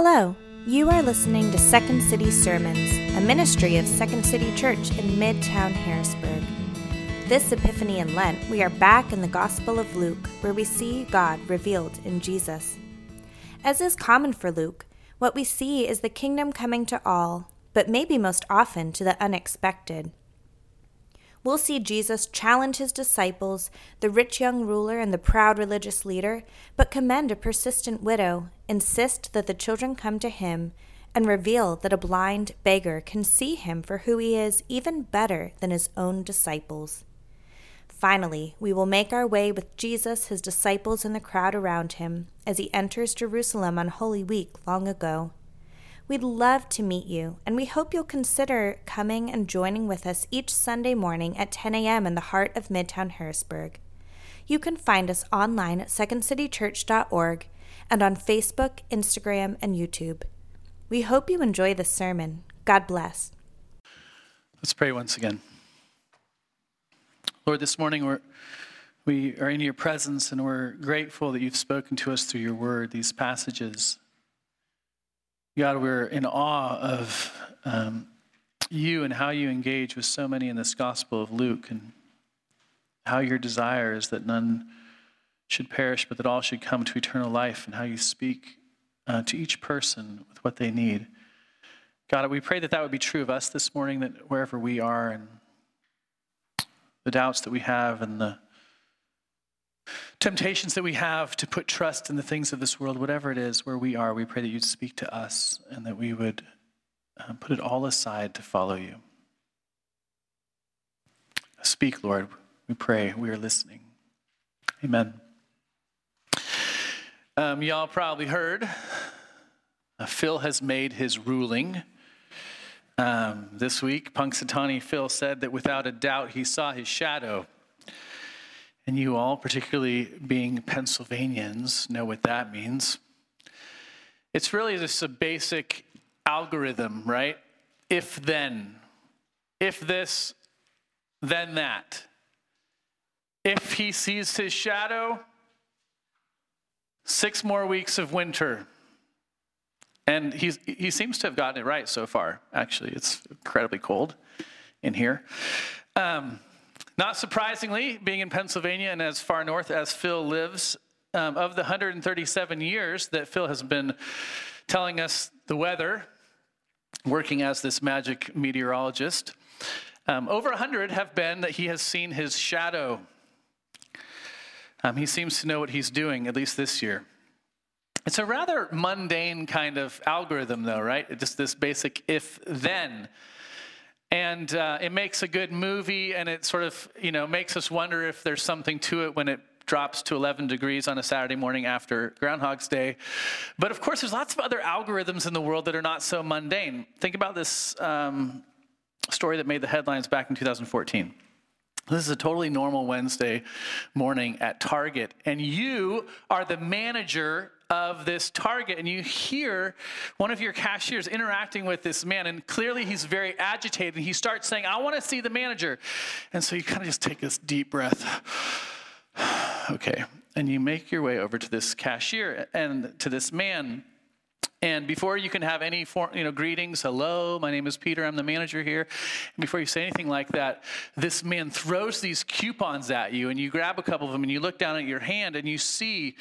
Hello, you are listening to Second City Sermons, a ministry of Second City Church in Midtown Harrisburg. This Epiphany in Lent, we are back in the Gospel of Luke, where we see God revealed in Jesus. As is common for Luke, what we see is the kingdom coming to all, but maybe most often to the unexpected we'll see Jesus challenge his disciples, the rich young ruler and the proud religious leader, but commend a persistent widow, insist that the children come to him, and reveal that a blind beggar can see him for who he is even better than his own disciples. Finally, we will make our way with Jesus, his disciples, and the crowd around him as he enters Jerusalem on Holy Week long ago. We'd love to meet you, and we hope you'll consider coming and joining with us each Sunday morning at 10 a.m. in the heart of Midtown Harrisburg. You can find us online at secondcitychurch.org and on Facebook, Instagram, and YouTube. We hope you enjoy this sermon. God bless. Let's pray once again. Lord, this morning we're, we are in your presence and we're grateful that you've spoken to us through your word, these passages. God, we're in awe of um, you and how you engage with so many in this Gospel of Luke and how your desire is that none should perish, but that all should come to eternal life, and how you speak uh, to each person with what they need. God, we pray that that would be true of us this morning, that wherever we are and the doubts that we have and the temptations that we have to put trust in the things of this world, whatever it is, where we are, we pray that you'd speak to us and that we would uh, put it all aside to follow you. Speak, Lord. We pray. We are listening. Amen. Um, y'all probably heard uh, Phil has made his ruling. Um, this week, Punxsutawney Phil said that without a doubt he saw his shadow and you all, particularly being Pennsylvanians, know what that means. It's really just a basic algorithm, right? If then. If this, then that. If he sees his shadow, six more weeks of winter. And he's, he seems to have gotten it right so far, actually. It's incredibly cold in here. Um, not surprisingly, being in Pennsylvania and as far north as Phil lives, um, of the 137 years that Phil has been telling us the weather, working as this magic meteorologist, um, over 100 have been that he has seen his shadow. Um, he seems to know what he's doing, at least this year. It's a rather mundane kind of algorithm, though, right? Just this basic if then and uh, it makes a good movie and it sort of you know makes us wonder if there's something to it when it drops to 11 degrees on a saturday morning after groundhog's day. But of course there's lots of other algorithms in the world that are not so mundane. Think about this um, story that made the headlines back in 2014 this is a totally normal Wednesday morning at Target, and you are the manager of this Target, and you hear one of your cashiers interacting with this man, and clearly he's very agitated. He starts saying, I want to see the manager. And so you kind of just take this deep breath. okay. And you make your way over to this cashier and to this man. And before you can have any form, you know, greetings, hello, my name is Peter, I'm the manager here. And before you say anything like that, this man throws these coupons at you, and you grab a couple of them, and you look down at your hand, and you see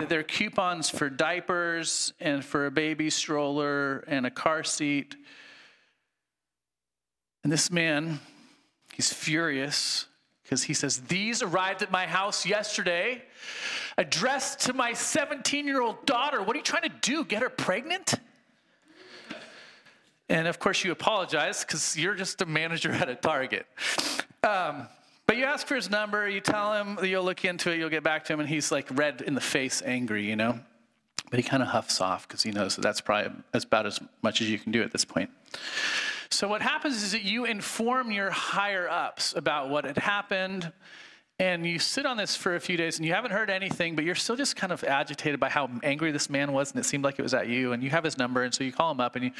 that they're coupons for diapers and for a baby stroller and a car seat. And this man, he's furious because he says, These arrived at my house yesterday, addressed to my 17 year old daughter. What are you trying to do? Get her pregnant? And of course, you apologize because you're just a manager at a Target. Um, but you ask for his number, you tell him that you'll look into it, you'll get back to him, and he's like red in the face, angry, you know? But he kind of huffs off because he knows that that's probably about as much as you can do at this point. So, what happens is that you inform your higher ups about what had happened, and you sit on this for a few days and you haven't heard anything, but you're still just kind of agitated by how angry this man was, and it seemed like it was at you, and you have his number, and so you call him up and you,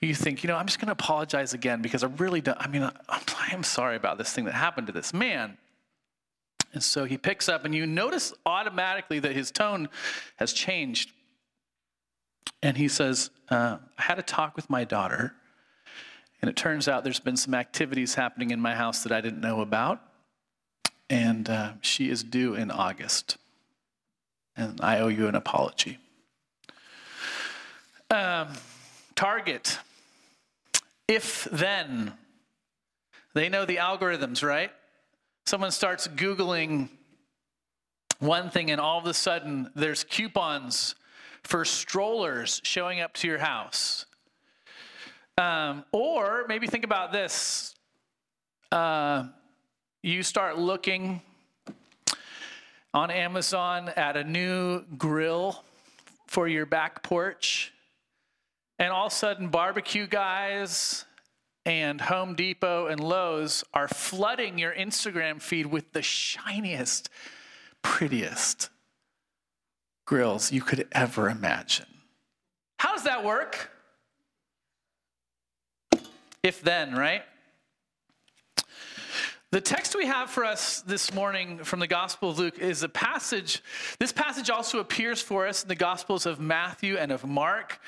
you think, you know, I'm just going to apologize again because I really don't, I mean, I'm, I am sorry about this thing that happened to this man. And so he picks up, and you notice automatically that his tone has changed. And he says, uh, I had a talk with my daughter, and it turns out there's been some activities happening in my house that I didn't know about. And uh, she is due in August. And I owe you an apology. Um, target. If then. They know the algorithms, right? Someone starts Googling one thing, and all of a sudden, there's coupons for strollers showing up to your house. Um, or maybe think about this uh, you start looking on Amazon at a new grill for your back porch, and all of a sudden, barbecue guys and Home Depot and Lowe's are flooding your Instagram feed with the shiniest, prettiest grills you could ever imagine. How does that work? If then, right? The text we have for us this morning from the Gospel of Luke is a passage. This passage also appears for us in the Gospels of Matthew and of Mark.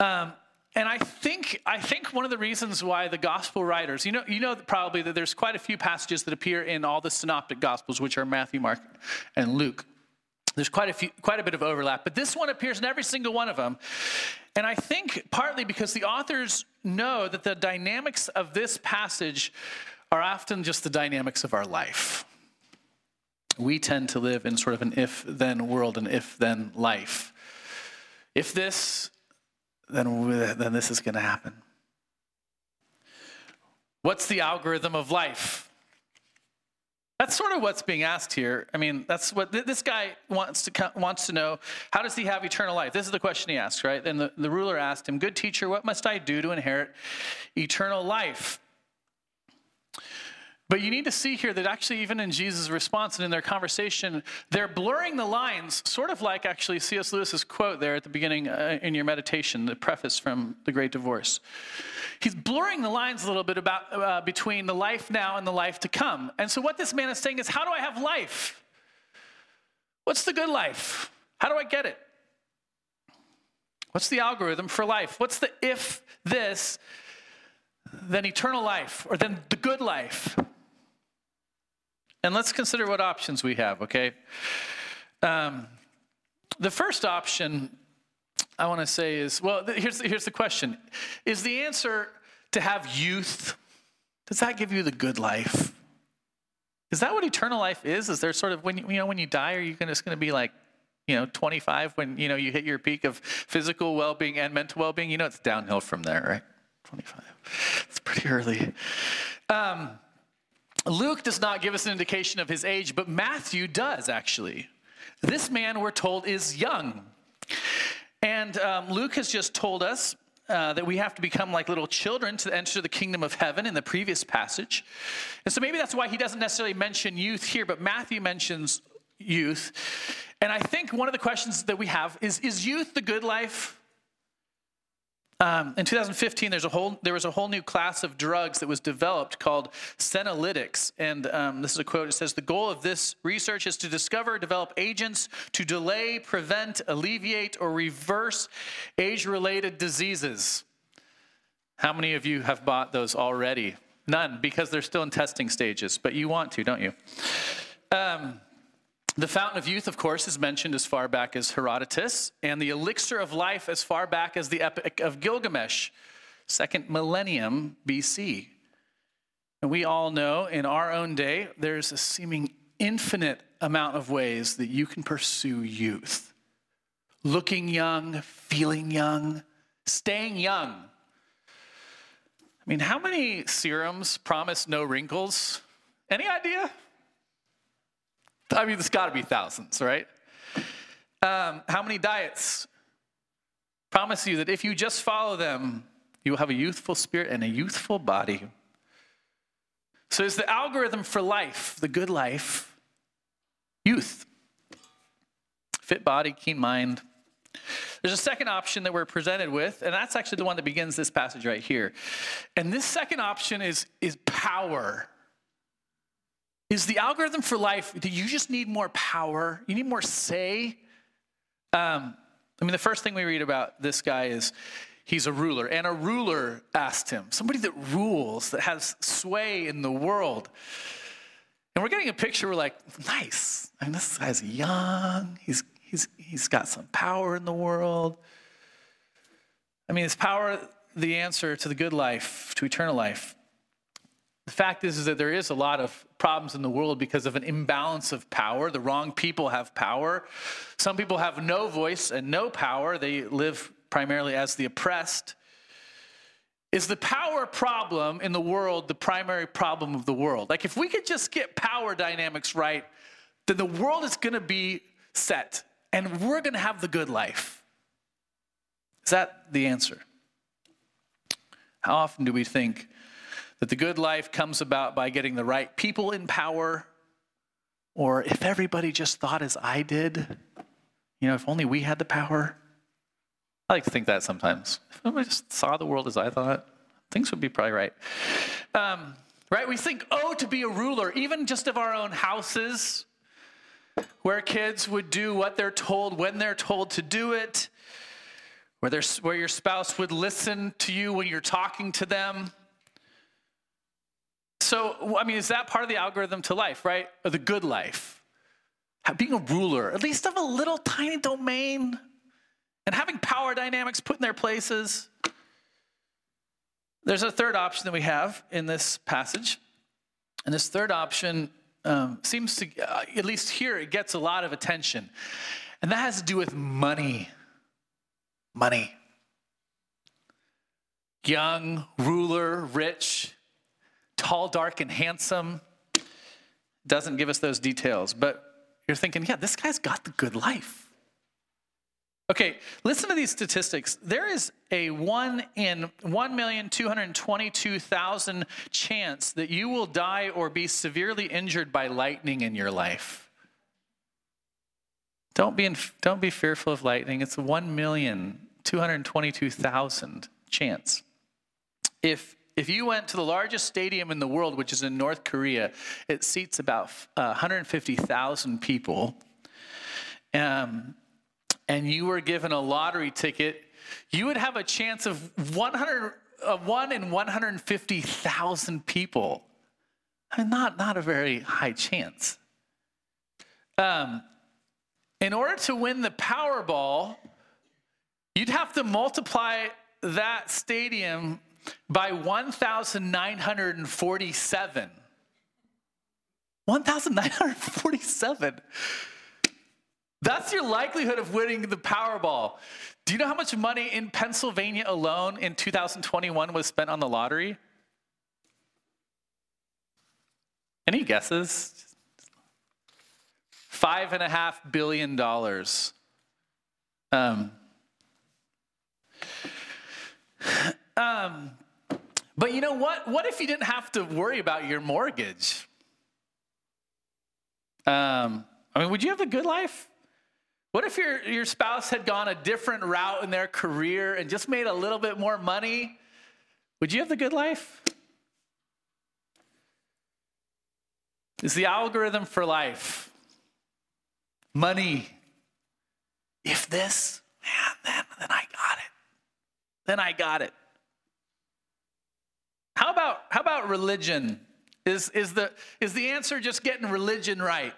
Um, and I think, I think one of the reasons why the gospel writers, you know, you know probably that there's quite a few passages that appear in all the synoptic gospels, which are Matthew, Mark, and Luke. There's quite a few, quite a bit of overlap, but this one appears in every single one of them. And I think partly because the authors know that the dynamics of this passage are often just the dynamics of our life. We tend to live in sort of an if then world, an if then life. If this, then, then this is going to happen. What's the algorithm of life? That's sort of what's being asked here. I mean, that's what this guy wants to wants to know. How does he have eternal life? This is the question he asks, right? And the, the ruler asked him, "Good teacher, what must I do to inherit eternal life?" But you need to see here that actually, even in Jesus' response and in their conversation, they're blurring the lines, sort of like actually C.S. Lewis's quote there at the beginning uh, in your meditation, the preface from The Great Divorce. He's blurring the lines a little bit about uh, between the life now and the life to come. And so, what this man is saying is, how do I have life? What's the good life? How do I get it? What's the algorithm for life? What's the if this, then eternal life, or then the good life? And let's consider what options we have, okay? Um, the first option I want to say is well, here's, here's the question Is the answer to have youth? Does that give you the good life? Is that what eternal life is? Is there sort of when you, you know when you die, are you just going to be like, you know, 25 when you know you hit your peak of physical well-being and mental well-being? You know, it's downhill from there, right? 25. It's pretty early. Um, Luke does not give us an indication of his age, but Matthew does actually. This man, we're told, is young. And um, Luke has just told us uh, that we have to become like little children to enter the kingdom of heaven in the previous passage. And so maybe that's why he doesn't necessarily mention youth here, but Matthew mentions youth. And I think one of the questions that we have is Is youth the good life? Um, in 2015, there's a whole, there was a whole new class of drugs that was developed called senolytics. And um, this is a quote it says, The goal of this research is to discover, develop agents to delay, prevent, alleviate, or reverse age related diseases. How many of you have bought those already? None, because they're still in testing stages, but you want to, don't you? Um, the fountain of youth, of course, is mentioned as far back as Herodotus, and the elixir of life as far back as the Epic of Gilgamesh, second millennium BC. And we all know in our own day, there's a seeming infinite amount of ways that you can pursue youth. Looking young, feeling young, staying young. I mean, how many serums promise no wrinkles? Any idea? I mean, there's got to be thousands, right? Um, how many diets promise you that if you just follow them, you will have a youthful spirit and a youthful body? So, is the algorithm for life, the good life, youth? Fit body, keen mind. There's a second option that we're presented with, and that's actually the one that begins this passage right here. And this second option is, is power. Is the algorithm for life, do you just need more power? You need more say? Um, I mean, the first thing we read about this guy is he's a ruler, and a ruler asked him, somebody that rules, that has sway in the world. And we're getting a picture, we're like, nice. I mean, this guy's young, he's, he's, he's got some power in the world. I mean, is power the answer to the good life, to eternal life? The fact is, is that there is a lot of problems in the world because of an imbalance of power. The wrong people have power. Some people have no voice and no power. They live primarily as the oppressed. Is the power problem in the world the primary problem of the world? Like, if we could just get power dynamics right, then the world is going to be set and we're going to have the good life. Is that the answer? How often do we think that the good life comes about by getting the right people in power, or if everybody just thought as I did, you know, if only we had the power. I like to think that sometimes. If everybody just saw the world as I thought, things would be probably right. Um, right? We think, oh, to be a ruler, even just of our own houses, where kids would do what they're told when they're told to do it, where, where your spouse would listen to you when you're talking to them so, I mean, is that part of the algorithm to life, right? Or the good life? Being a ruler, at least of a little tiny domain, and having power dynamics put in their places. There's a third option that we have in this passage. And this third option um, seems to, uh, at least here, it gets a lot of attention. And that has to do with money. Money. Young, ruler, rich, tall, dark, and handsome. Doesn't give us those details, but you're thinking, yeah, this guy's got the good life. Okay, listen to these statistics. There is a 1 in 1,222,000 chance that you will die or be severely injured by lightning in your life. Don't be, in, don't be fearful of lightning. It's a 1,222,000 chance. If if you went to the largest stadium in the world, which is in North Korea, it seats about uh, 150,000 people, um, and you were given a lottery ticket, you would have a chance of 100, uh, 1 in 150,000 people. I mean, not, not a very high chance. Um, in order to win the Powerball, you'd have to multiply that stadium by 1,947. 1,947. That's your likelihood of winning the Powerball. Do you know how much money in Pennsylvania alone in 2021 was spent on the lottery? Any guesses? Five and a half billion dollars. Um, um, but you know what? What if you didn't have to worry about your mortgage? Um, I mean, would you have a good life? What if your, your spouse had gone a different route in their career and just made a little bit more money? Would you have the good life? Is the algorithm for life money? If this, man, then, then I got it. Then I got it. How about, how about religion? Is, is, the, is the answer just getting religion right?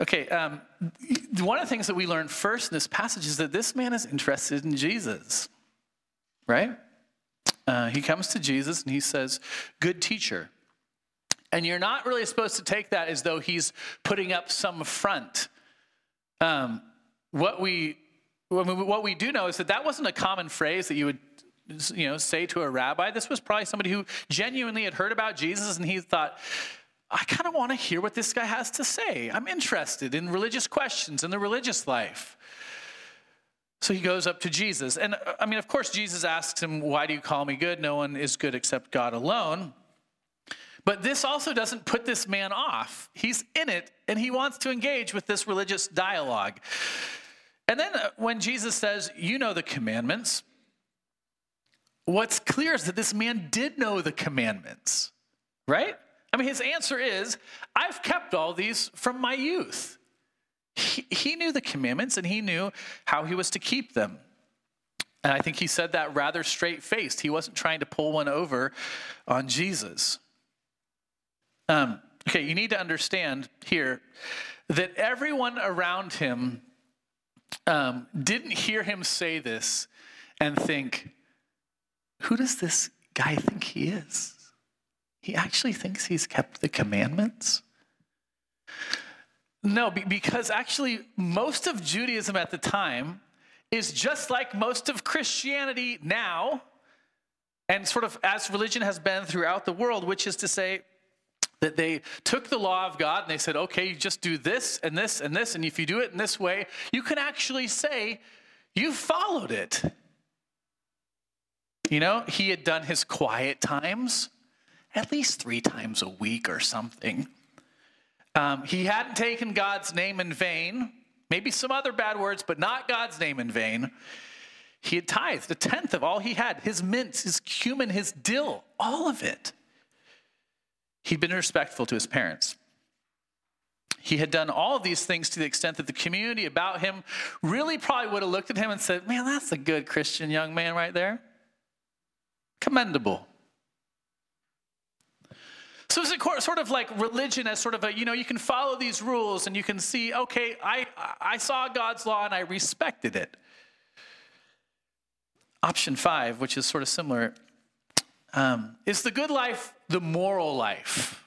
Okay, um, one of the things that we learn first in this passage is that this man is interested in Jesus, right? Uh, he comes to Jesus and he says, Good teacher. And you're not really supposed to take that as though he's putting up some front. Um, what we what we do know is that that wasn't a common phrase that you would you know, say to a rabbi. This was probably somebody who genuinely had heard about Jesus and he thought, I kind of want to hear what this guy has to say. I'm interested in religious questions and the religious life. So he goes up to Jesus. And I mean, of course, Jesus asks him, Why do you call me good? No one is good except God alone. But this also doesn't put this man off. He's in it and he wants to engage with this religious dialogue. And then uh, when Jesus says, You know the commandments, what's clear is that this man did know the commandments, right? I mean, his answer is, I've kept all these from my youth. he, he knew the commandments and he knew how he was to keep them. And I think he said that rather straight faced. He wasn't trying to pull one over on Jesus. Um, okay, you need to understand here that everyone around him um, didn't hear him say this and think, who does this guy think he is? He actually thinks he's kept the commandments? No, because actually, most of Judaism at the time is just like most of Christianity now, and sort of as religion has been throughout the world, which is to say, that they took the law of God and they said, okay, you just do this and this and this, and if you do it in this way, you can actually say you followed it. You know, he had done his quiet times at least three times a week or something. Um, he hadn't taken God's name in vain, maybe some other bad words, but not God's name in vain. He had tithed a tenth of all he had his mints, his cumin, his dill, all of it. He'd been respectful to his parents. He had done all of these things to the extent that the community about him really probably would have looked at him and said, Man, that's a good Christian young man right there. Commendable. So it's sort of like religion as sort of a, you know, you can follow these rules and you can see, okay, I, I saw God's law and I respected it. Option five, which is sort of similar, um, is the good life the moral life?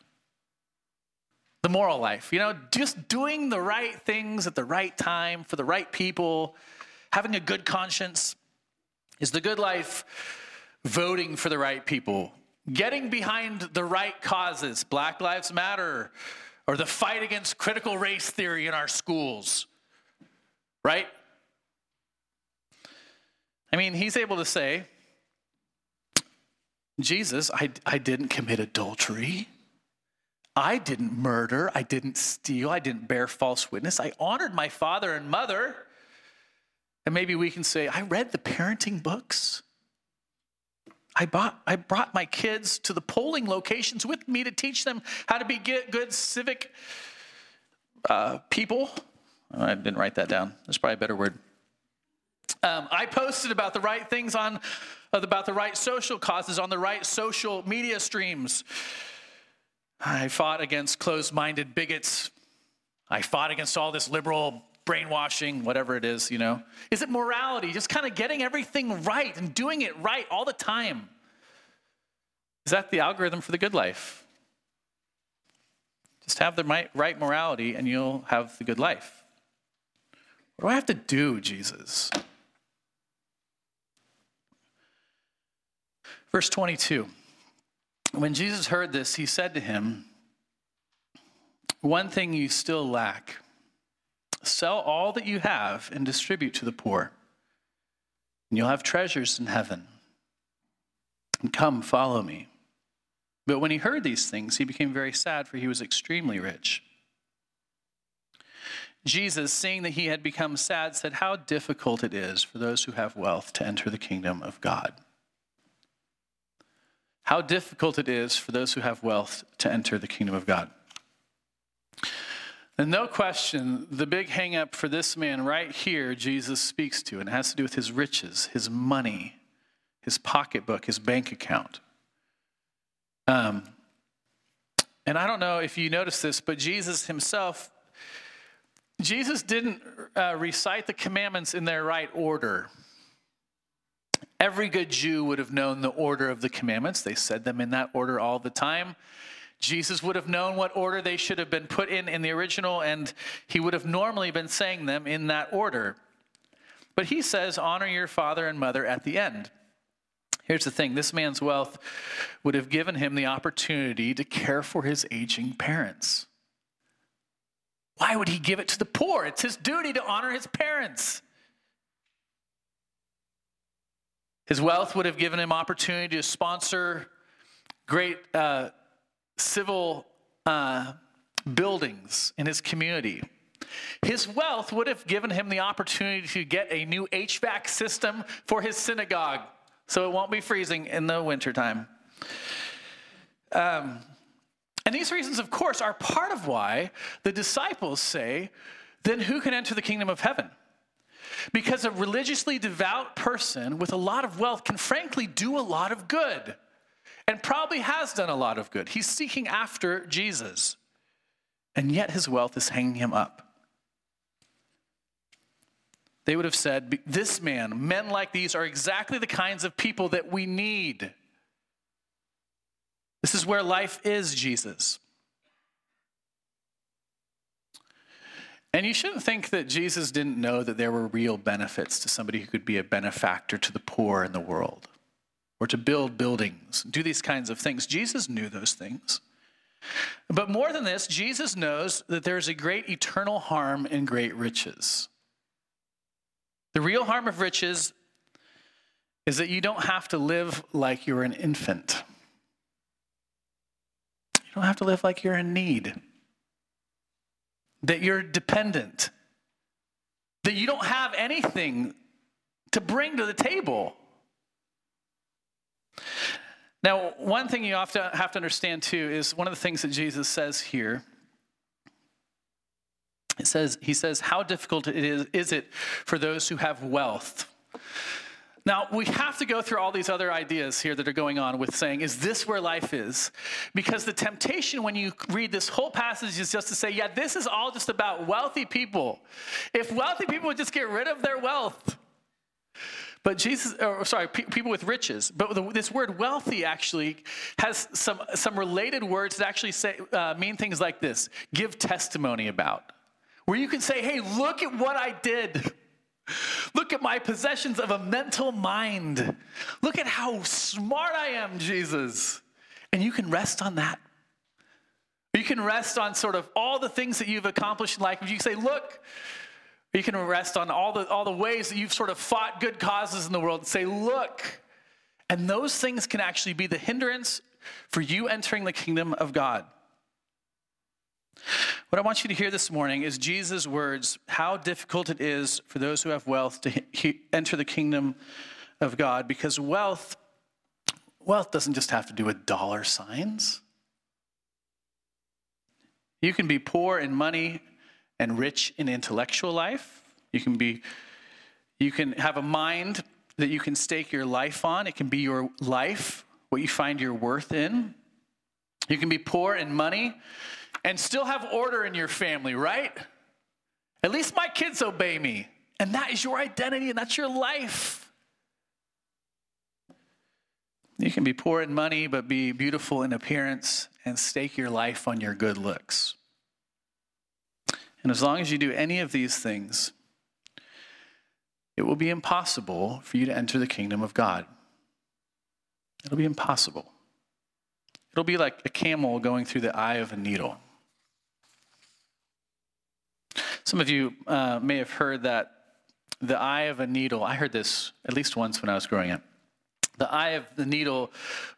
The moral life, you know, just doing the right things at the right time for the right people, having a good conscience. Is the good life voting for the right people, getting behind the right causes, Black Lives Matter, or the fight against critical race theory in our schools, right? I mean, he's able to say, Jesus, I, I didn't commit adultery. I didn't murder. I didn't steal. I didn't bear false witness. I honored my father and mother. And maybe we can say, I read the parenting books. I, bought, I brought my kids to the polling locations with me to teach them how to be good civic uh, people. Oh, I didn't write that down. That's probably a better word. Um, I posted about the right things on, about the right social causes on the right social media streams. I fought against closed minded bigots. I fought against all this liberal brainwashing, whatever it is, you know? Is it morality? Just kind of getting everything right and doing it right all the time? Is that the algorithm for the good life? Just have the right morality and you'll have the good life. What do I have to do, Jesus? Verse 22 When Jesus heard this, he said to him, One thing you still lack Sell all that you have and distribute to the poor, and you'll have treasures in heaven. And come, follow me. But when he heard these things, he became very sad, for he was extremely rich. Jesus, seeing that he had become sad, said, How difficult it is for those who have wealth to enter the kingdom of God. How difficult it is for those who have wealth to enter the kingdom of God. And no question, the big hangup for this man right here, Jesus speaks to, and it has to do with his riches, his money, his pocketbook, his bank account. Um, and I don't know if you noticed this, but Jesus himself, Jesus didn't uh, recite the commandments in their right order. Every good Jew would have known the order of the commandments. They said them in that order all the time. Jesus would have known what order they should have been put in in the original, and he would have normally been saying them in that order. But he says, Honor your father and mother at the end. Here's the thing this man's wealth would have given him the opportunity to care for his aging parents. Why would he give it to the poor? It's his duty to honor his parents. His wealth would have given him opportunity to sponsor great uh, civil uh, buildings in his community. His wealth would have given him the opportunity to get a new HVAC system for his synagogue so it won't be freezing in the wintertime. Um, and these reasons, of course, are part of why the disciples say then who can enter the kingdom of heaven? Because a religiously devout person with a lot of wealth can frankly do a lot of good and probably has done a lot of good. He's seeking after Jesus, and yet his wealth is hanging him up. They would have said, This man, men like these, are exactly the kinds of people that we need. This is where life is, Jesus. And you shouldn't think that Jesus didn't know that there were real benefits to somebody who could be a benefactor to the poor in the world or to build buildings, do these kinds of things. Jesus knew those things. But more than this, Jesus knows that there's a great eternal harm in great riches. The real harm of riches is that you don't have to live like you're an infant. You don't have to live like you're in need that you're dependent, that you don't have anything to bring to the table. Now, one thing you have to, have to understand too is one of the things that Jesus says here. It says, He says, How difficult it is, is it for those who have wealth? Now, we have to go through all these other ideas here that are going on with saying, is this where life is? Because the temptation when you read this whole passage is just to say, yeah, this is all just about wealthy people. If wealthy people would just get rid of their wealth, but Jesus, or sorry, people with riches. But the, this word wealthy actually has some, some related words that actually say, uh, mean things like this give testimony about. Where you can say, hey, look at what I did. Look at my possessions of a mental mind. Look at how smart I am, Jesus. And you can rest on that. You can rest on sort of all the things that you've accomplished in life. You can say, look, you can rest on all the, all the ways that you've sort of fought good causes in the world and say, look. And those things can actually be the hindrance for you entering the kingdom of God. What I want you to hear this morning is Jesus' words how difficult it is for those who have wealth to he- enter the kingdom of God because wealth wealth doesn't just have to do with dollar signs. You can be poor in money and rich in intellectual life. You can be you can have a mind that you can stake your life on. It can be your life, what you find your worth in. You can be poor in money and still have order in your family, right? At least my kids obey me. And that is your identity and that's your life. You can be poor in money, but be beautiful in appearance and stake your life on your good looks. And as long as you do any of these things, it will be impossible for you to enter the kingdom of God. It'll be impossible. It'll be like a camel going through the eye of a needle. Some of you uh, may have heard that the eye of a needle, I heard this at least once when I was growing up. The eye of the needle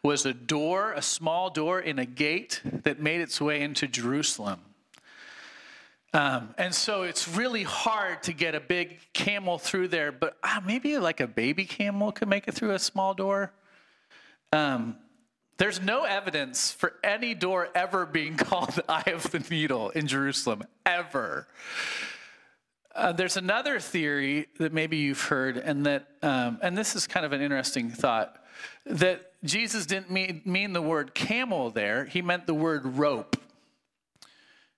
was a door, a small door in a gate that made its way into Jerusalem. Um, and so it's really hard to get a big camel through there, but uh, maybe like a baby camel could make it through a small door. Um, there's no evidence for any door ever being called the Eye of the Needle in Jerusalem, ever. Uh, there's another theory that maybe you've heard, and that, um, and this is kind of an interesting thought, that Jesus didn't mean, mean the word camel there, he meant the word rope.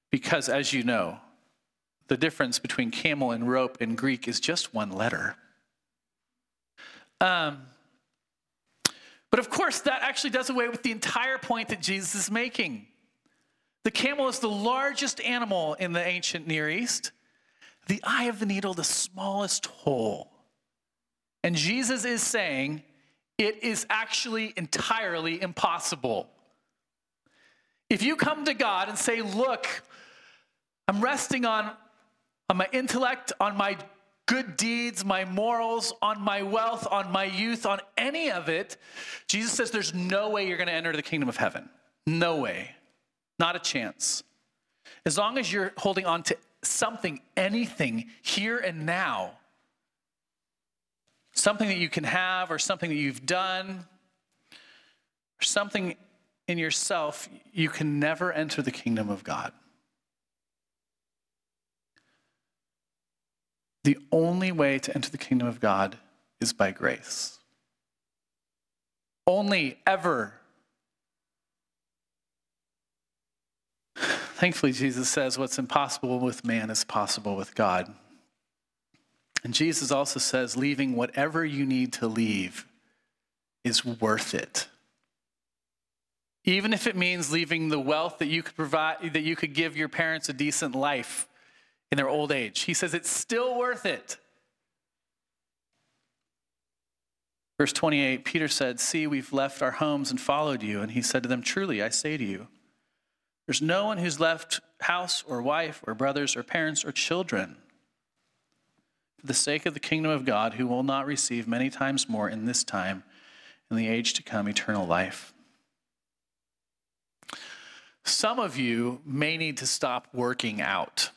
Because, as you know, the difference between camel and rope in Greek is just one letter. Um, but of course, that actually does away with the entire point that Jesus is making. The camel is the largest animal in the ancient Near East, the eye of the needle, the smallest hole. And Jesus is saying it is actually entirely impossible. If you come to God and say, Look, I'm resting on, on my intellect, on my good deeds, my morals, on my wealth, on my youth, on any of it, Jesus says there's no way you're going to enter the kingdom of heaven. No way. Not a chance. As long as you're holding on to something, anything, here and now, something that you can have or something that you've done, or something in yourself, you can never enter the kingdom of God. The only way to enter the kingdom of God is by grace. Only ever. Thankfully, Jesus says what's impossible with man is possible with God. And Jesus also says, leaving whatever you need to leave is worth it. Even if it means leaving the wealth that you could provide, that you could give your parents a decent life in their old age. He says it's still worth it. Verse 28 Peter said, See, we've left our homes and followed you. And he said to them, Truly, I say to you, there's no one who's left house or wife or brothers or parents or children for the sake of the kingdom of God who will not receive many times more in this time, in the age to come, eternal life. Some of you may need to stop working out.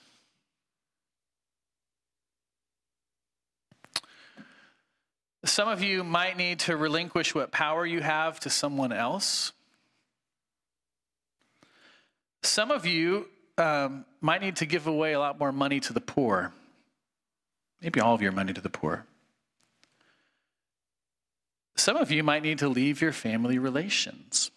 Some of you might need to relinquish what power you have to someone else. Some of you um, might need to give away a lot more money to the poor. Maybe all of your money to the poor. Some of you might need to leave your family relations.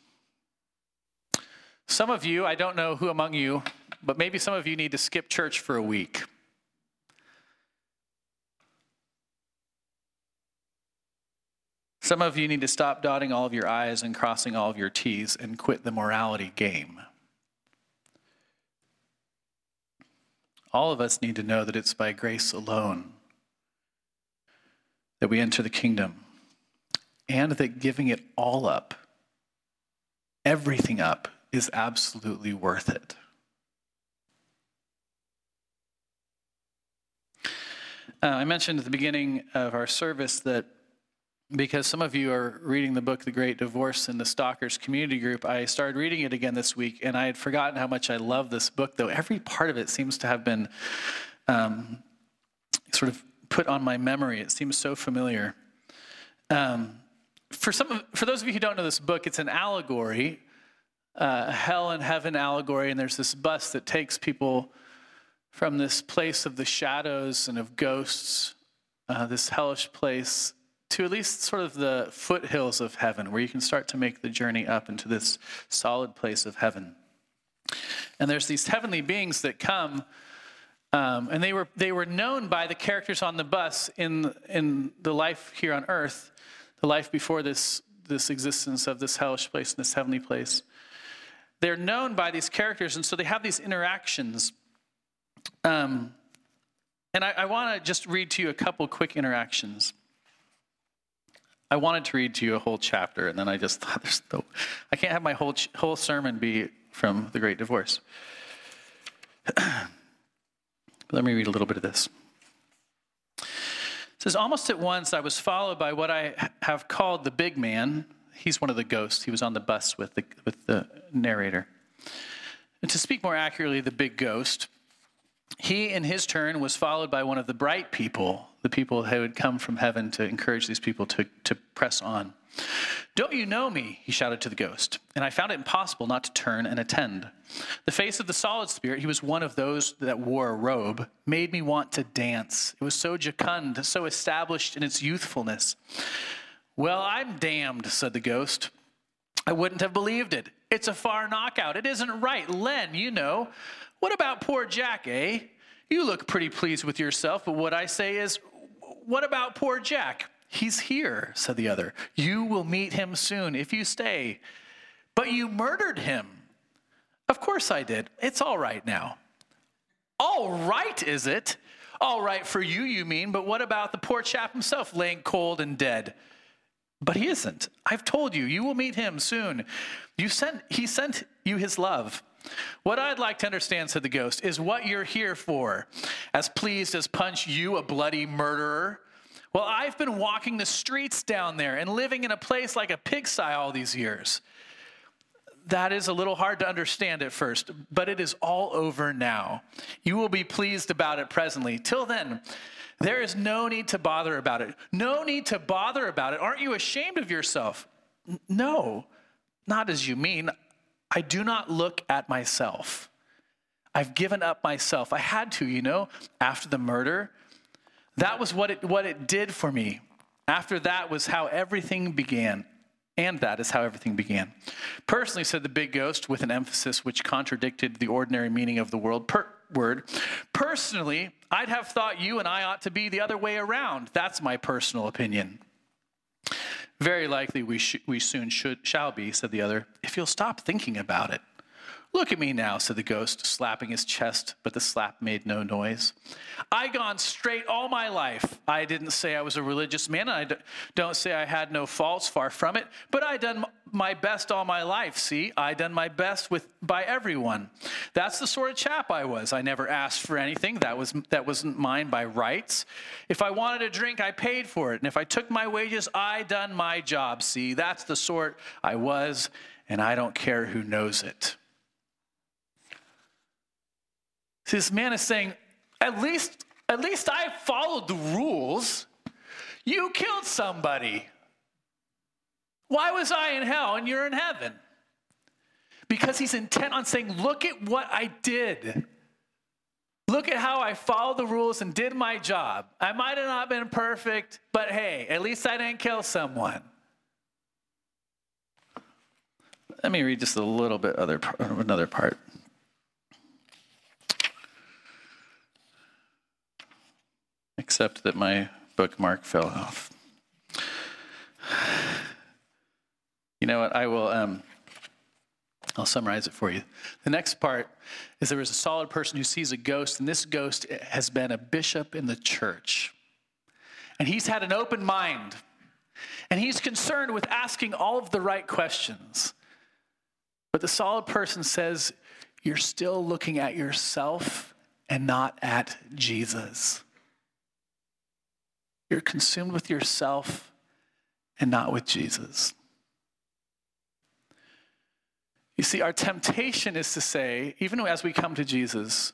Some of you, I don't know who among you, but maybe some of you need to skip church for a week. Some of you need to stop dotting all of your I's and crossing all of your T's and quit the morality game. All of us need to know that it's by grace alone that we enter the kingdom and that giving it all up, everything up, is absolutely worth it. Uh, I mentioned at the beginning of our service that because some of you are reading the book The Great Divorce in the Stalkers Community Group. I started reading it again this week, and I had forgotten how much I love this book, though every part of it seems to have been um, sort of put on my memory. It seems so familiar. Um, for, some of, for those of you who don't know this book, it's an allegory, uh, hell and heaven allegory, and there's this bus that takes people from this place of the shadows and of ghosts, uh, this hellish place to at least sort of the foothills of heaven, where you can start to make the journey up into this solid place of heaven. And there's these heavenly beings that come, um, and they were, they were known by the characters on the bus in, in the life here on earth, the life before this, this existence of this hellish place and this heavenly place. They're known by these characters, and so they have these interactions. Um, and I, I want to just read to you a couple quick interactions. I wanted to read to you a whole chapter, and then I just thought, there's no, I can't have my whole, whole sermon be from the Great Divorce. Let me read a little bit of this. It says, Almost at once I was followed by what I have called the big man. He's one of the ghosts. He was on the bus with the, with the narrator. And to speak more accurately, the big ghost. He, in his turn, was followed by one of the bright people the people who had come from heaven to encourage these people to, to press on. Don't you know me? He shouted to the ghost. And I found it impossible not to turn and attend. The face of the solid spirit, he was one of those that wore a robe, made me want to dance. It was so jocund, so established in its youthfulness. Well, I'm damned, said the ghost. I wouldn't have believed it. It's a far knockout. It isn't right. Len, you know. What about poor Jack, eh? You look pretty pleased with yourself, but what I say is, what about poor Jack? He's here, said the other. You will meet him soon if you stay. But you murdered him. Of course I did. It's all right now. All right, is it? All right for you, you mean, but what about the poor chap himself laying cold and dead? But he isn't. I've told you, you will meet him soon. You sent, he sent you his love. What I'd like to understand, said the ghost, is what you're here for. As pleased as punch you, a bloody murderer. Well, I've been walking the streets down there and living in a place like a pigsty all these years. That is a little hard to understand at first, but it is all over now. You will be pleased about it presently. Till then, there is no need to bother about it. No need to bother about it. Aren't you ashamed of yourself? No, not as you mean. I do not look at myself. I've given up myself. I had to, you know, after the murder. That was what it, what it did for me. After that was how everything began. And that is how everything began. Personally, said the big ghost with an emphasis which contradicted the ordinary meaning of the world per- word. Personally, I'd have thought you and I ought to be the other way around. That's my personal opinion. Very likely we, we soon should, shall be, said the other, if you'll stop thinking about it. Look at me now, said the ghost, slapping his chest, but the slap made no noise. I gone straight all my life. I didn't say I was a religious man, and I don't say I had no faults, far from it, but I done my best all my life. See, I done my best with by everyone. That's the sort of chap I was. I never asked for anything. That was that wasn't mine by rights. If I wanted a drink, I paid for it, and if I took my wages, I done my job. See, that's the sort I was, and I don't care who knows it. See, this man is saying, at least, at least I followed the rules. You killed somebody. Why was I in hell and you're in heaven? Because he's intent on saying, look at what I did. Look at how I followed the rules and did my job. I might have not been perfect, but hey, at least I didn't kill someone. Let me read just a little bit other another part. Except that my bookmark fell off. You know what? I will. Um, I'll summarize it for you. The next part is there is a solid person who sees a ghost, and this ghost has been a bishop in the church. And he's had an open mind, and he's concerned with asking all of the right questions. But the solid person says, You're still looking at yourself and not at Jesus. You're consumed with yourself and not with Jesus. You see, our temptation is to say, even as we come to Jesus,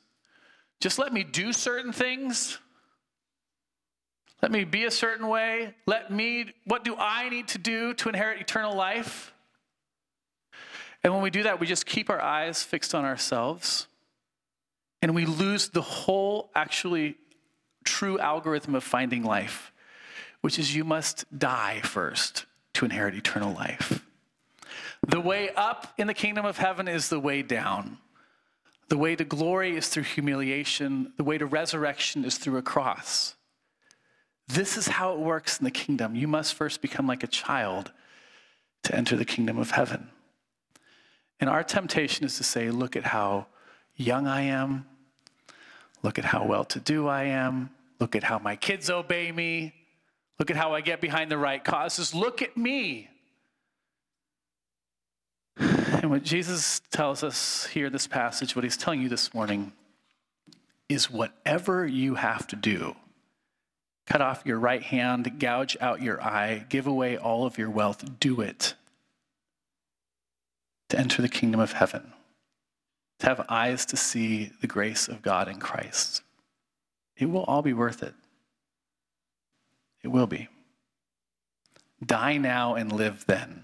just let me do certain things. Let me be a certain way. Let me, what do I need to do to inherit eternal life? And when we do that, we just keep our eyes fixed on ourselves and we lose the whole, actually, true algorithm of finding life, which is you must die first to inherit eternal life. The way up in the kingdom of heaven is the way down. The way to glory is through humiliation. The way to resurrection is through a cross. This is how it works in the kingdom. You must first become like a child to enter the kingdom of heaven. And our temptation is to say, look at how young I am. Look at how well to do I am. Look at how my kids obey me. Look at how I get behind the right causes. Look at me. And what Jesus tells us here this passage, what he's telling you this morning, is whatever you have to do cut off your right hand, gouge out your eye, give away all of your wealth, do it to enter the kingdom of heaven, to have eyes to see the grace of God in Christ. It will all be worth it. It will be. Die now and live then.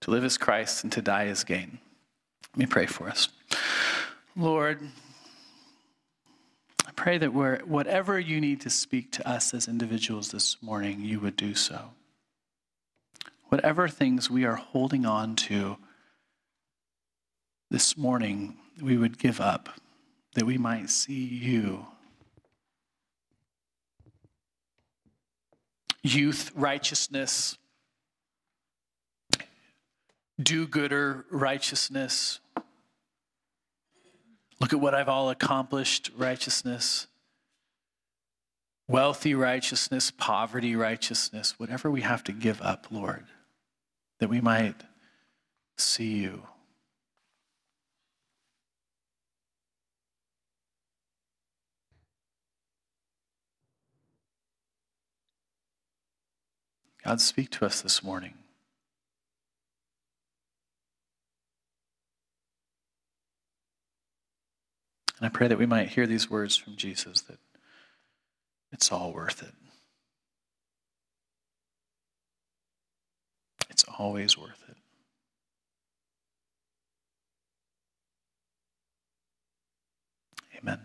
To live is Christ and to die is gain. Let me pray for us. Lord, I pray that whatever you need to speak to us as individuals this morning, you would do so. Whatever things we are holding on to this morning, we would give up that we might see you. Youth righteousness, do gooder righteousness. Look at what I've all accomplished righteousness. Wealthy righteousness, poverty righteousness, whatever we have to give up, Lord, that we might see you. God, speak to us this morning. And I pray that we might hear these words from Jesus that it's all worth it. It's always worth it. Amen.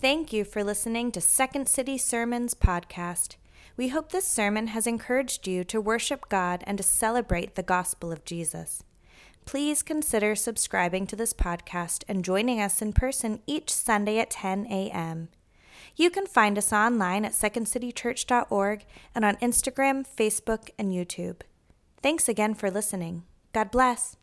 Thank you for listening to Second City Sermons podcast. We hope this sermon has encouraged you to worship God and to celebrate the gospel of Jesus. Please consider subscribing to this podcast and joining us in person each Sunday at 10 a.m. You can find us online at secondcitychurch.org and on Instagram, Facebook, and YouTube. Thanks again for listening. God bless.